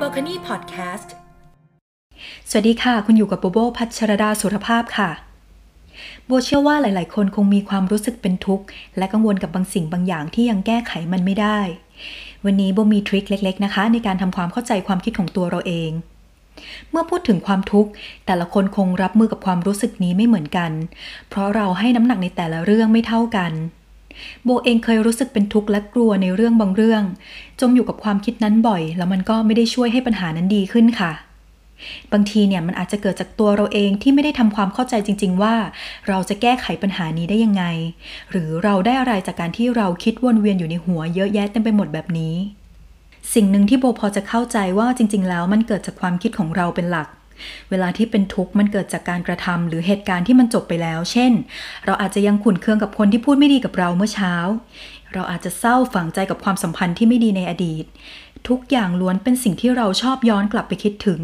b a คาณีพอดแคสต์สวัสดีค่ะ คุณอยู่กับโบโบพัชรดาสุรภาพค่ะ โบเชื่อว่าหลาย ๆ คนคงมีความรู้สึกเป็นทุกข์ และกังวลกับบางสิ่งบางอย่างที่ยังแก้ไขมันไม่ได้ วันนี้โบมีทริคเล็ก ๆ นะคะ ในการทำความเข้าใจความคิดของตัวเราเอง เมื่อพูดถึงความทุกข์ แต่ละคนคงรับมือกับความรู้สึกนี้ไม่เหมือนกัน เพราะเราให้น้ำหนักในแต่ละเรื่องไม่เท่ากัน โบเองเคยรู้สึกเป็นทุกข์และกลัวในเรื่องบางเรื่อง จมอยู่กับความคิดนั้นบ่อย แล้วมันก็ไม่ได้ช่วยให้ปัญหานั้นดีขึ้นค่ะ บางทีเนี่ยมันอาจจะเกิดจากตัวเราเองที่ไม่ได้ทำความเข้าใจจริง ๆ ว่า เราจะแก้ไขปัญหานี้ได้ยังไง หรือเราได้อะไรจากการที่เราคิดวนเวียนอยู่ในหัวเยอะแยะเต็มไปหมดแบบนี้ สิ่งหนึ่งที่โบพอจะเข้าใจว่าจริง ๆ แล้วมันเกิดจากความคิดของเราเป็นหลัก เวลาที่เป็นทุกข์มันเกิดจากการกระทำหรือเหตุการณ์ที่มันจบไปแล้ว เช่น เราอาจจะยังขุ่นเคืองกับคนที่พูดไม่ดีกับเราเมื่อเช้า เราอาจจะเศร้าฝังใจกับความสัมพันธ์ที่ไม่ดีในอดีต ทุกอย่างล้วนเป็นสิ่งที่เราชอบย้อนกลับไปคิดถึง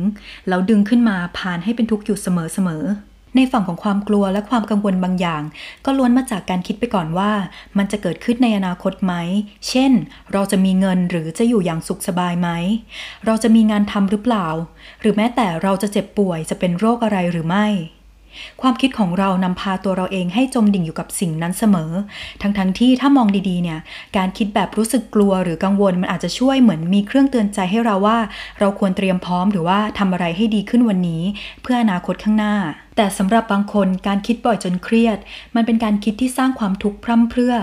แล้วดึงขึ้นมาผ่านให้เป็นทุกข์อยู่เสมอๆ ในฝั่งของความกลัวและความกังวลบางอย่าง ก็ล้วนมาจากการคิดไปก่อนว่า มันจะเกิดขึ้นในอนาคตไหม เช่น เราจะมีเงินหรือจะอยู่อย่างสุขสบายไหม เราจะมีงานทำหรือเปล่า หรือแม้แต่เราจะเจ็บป่วยจะเป็นโรคอะไรหรือไม่ ความคิดของเรานำพาตัวเราเองให้จมดิ่งอยู่กับสิ่งนั้นเสมอ ทั้งๆทที่ถ้ามองดีๆเนี่ย การคิดแบบรู้สึกกลัวหรือกังวลมันอาจจะช่วยเหมือนมีเครื่องเตือนใจให้เราว่า เราควรเตรียมพร้อมหรือว่าทำอะไรให้ดีขึ้นวันนี้ เพื่ออนาคตข้างหน้าแต่สำหรับบางคนการคิดบ่อยจนเครียด มันเป็นการคิดที่สร้างความทุกข์พร่ำเพรื่อ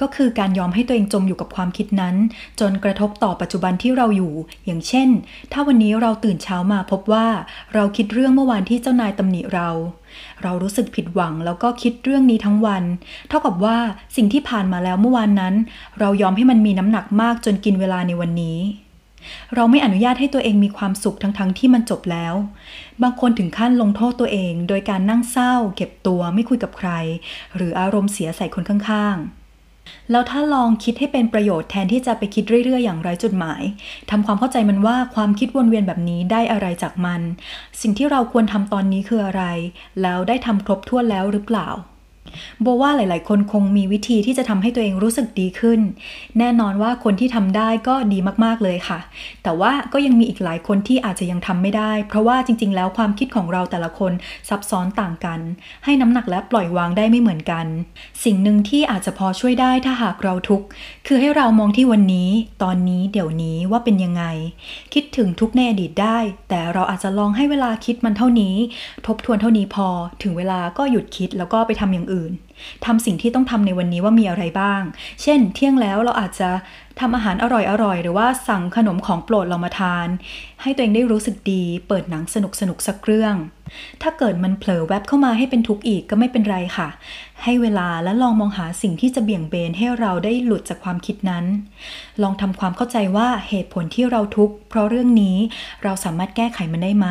ก็คือการยอมให้ตัวเองจมอยู่กับความคิดนั้น จนกระทบต่อปัจจุบันที่เราอยู่ อย่างเช่น ถ้าวันนี้เราตื่นเช้ามาพบว่า เราคิดเรื่องเมื่อวานที่เจ้านายตำหนิเรา เรารู้สึกผิดหวังแล้วก็คิดเรื่องนี้ทั้งวัน เท่ากับว่าสิ่งที่ผ่านมาแล้วเมื่อวานนั้น เรายอมให้มันมีน้ำหนักมากจนกินเวลาในวันนี้ เราไม่อนุญาตให้ตัวเองมีความสุขทั้งๆทที่มันจบแล้ว บางคนถึงขั้นลงโทษตัวเอง โดยการนั่งเศร้า เก็บตัวไม่คุยกับใคร หรืออารมณ์เสียใส่คนข้างๆ แล้วถ้าลองคิดให้เป็นประโยชน์แทนที่จะไปคิดเรื่อยๆ อย่างไร้จุดหมายทำความเข้าใจมันว่าความคิดวนเวียนแบบนี้ได้อะไรจากมัน สิ่งที่เราควรทำตอนนี้คืออะไร แล้วได้ทำครบถ้วนแล้วหรือเปล่า โบว่าหลายๆ คนคงมีวิธีที่จะทำให้ตัวเองรู้สึกดีขึ้น แน่นอนว่าคนที่ทำได้ก็ดีมากๆเลยค่ะ แต่ว่าก็ยังมีอีกหลายคนที่อาจจะยังทำไม่ได้ เพราะว่าจริง ๆ แล้วความคิดของเราแต่ละคนซับซ้อนต่างกัน ให้น้ำหนักและปล่อยวางได้ไม่เหมือนกัน สิ่งหนึ่งที่อาจจะพอช่วยได้ถ้าหากเราทุกข์คือให้เรามองที่วันนี้ ตอนนี้เดี๋ยวนี้ว่าเป็นยังไง คิดถึงทุกในอดีตได้ แต่เราอาจจะลองให้เวลาคิดมันเท่านี้ ทบทวนเท่านี้พอ ถึงเวลาก็หยุดคิดแล้วก็ไปทำอย่างอื่นทำสิ่งที่ต้องทำในวันนี้ว่ามีอะไรบ้าง เช่น เที่ยงแล้วเราอาจจะ ทำอาหารอร่อยๆ หรือว่าสั่งขนมของโปรดเรามาทาน ให้ตัวเองได้รู้สึกดี เปิดหนังสนุกสนุกสักเรื่อง ถ้าเกิดมันเผลอแวบเข้ามาให้เป็นทุกข์อีกก็ไม่เป็นไรค่ะ ให้เวลาและลองมองหาสิ่งที่จะเบี่ยงเบนให้เราได้หลุดจากความคิดนั้น ลองทำความเข้าใจว่าเหตุผลที่เราทุกข์เพราะเรื่องนี้เราสามารถแก้ไขมันได้ไหม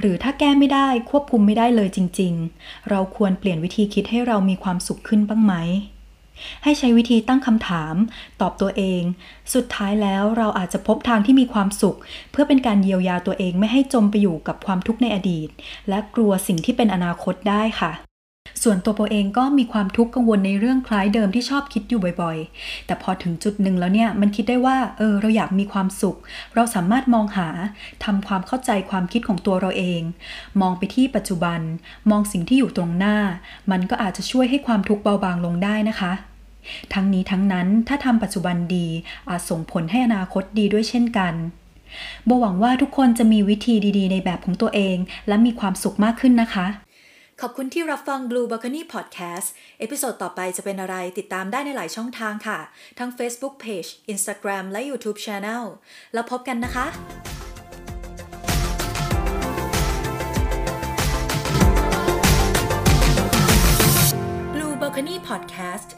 หรือถ้าแก้ไม่ได้ควบคุมไม่ได้เลยจริง ๆ เราควรเปลี่ยนวิธีคิดให้เรามีความสุขขึ้นบ้างไหม ให้ใช้วิธีตั้งคำถาม ตอบตัวเอง สุดท้ายแล้วเราอาจจะพบทางที่มีความสุข เพื่อเป็นการเยียวยาตัวเองไม่ให้จมไปอยู่กับความทุกข์ในอดีต และกลัวสิ่งที่เป็นอนาคตได้ค่ะส่วนตัวโบเองก็มีความทุกข์กังวลในเรื่องคล้ายเดิมที่ชอบคิดอยู่บ่อยๆ แต่พอถึงจุดหนึ่งแล้วเนี่ยมันคิดได้ว่าเออเราอยากมีความสุข เราสามารถมองหาทำความเข้าใจความคิดของตัวเราเอง มองไปที่ปัจจุบัน มองสิ่งที่อยู่ตรงหน้า มันก็อาจจะช่วยให้ความทุกข์เบาบางลงได้นะคะ ทั้งนี้ทั้งนั้นถ้าทำปัจจุบันดีอาจส่งผลให้อนาคตดีด้วยเช่นกันโบหวังว่าทุกคนจะมีวิธีดีๆ ในแบบของตัวเอง และมีความสุขมากขึ้นนะคะ ขอบคุณที่รับฟัง Blue Balcony Podcast episode ต่อไปจะเป็นอะไรติดตามได้ในหลายช่องทางค่ะ ทั้ง Facebook Page Instagram และ YouTube Channel แล้วพบกันนะคะ Blue Balcony Podcast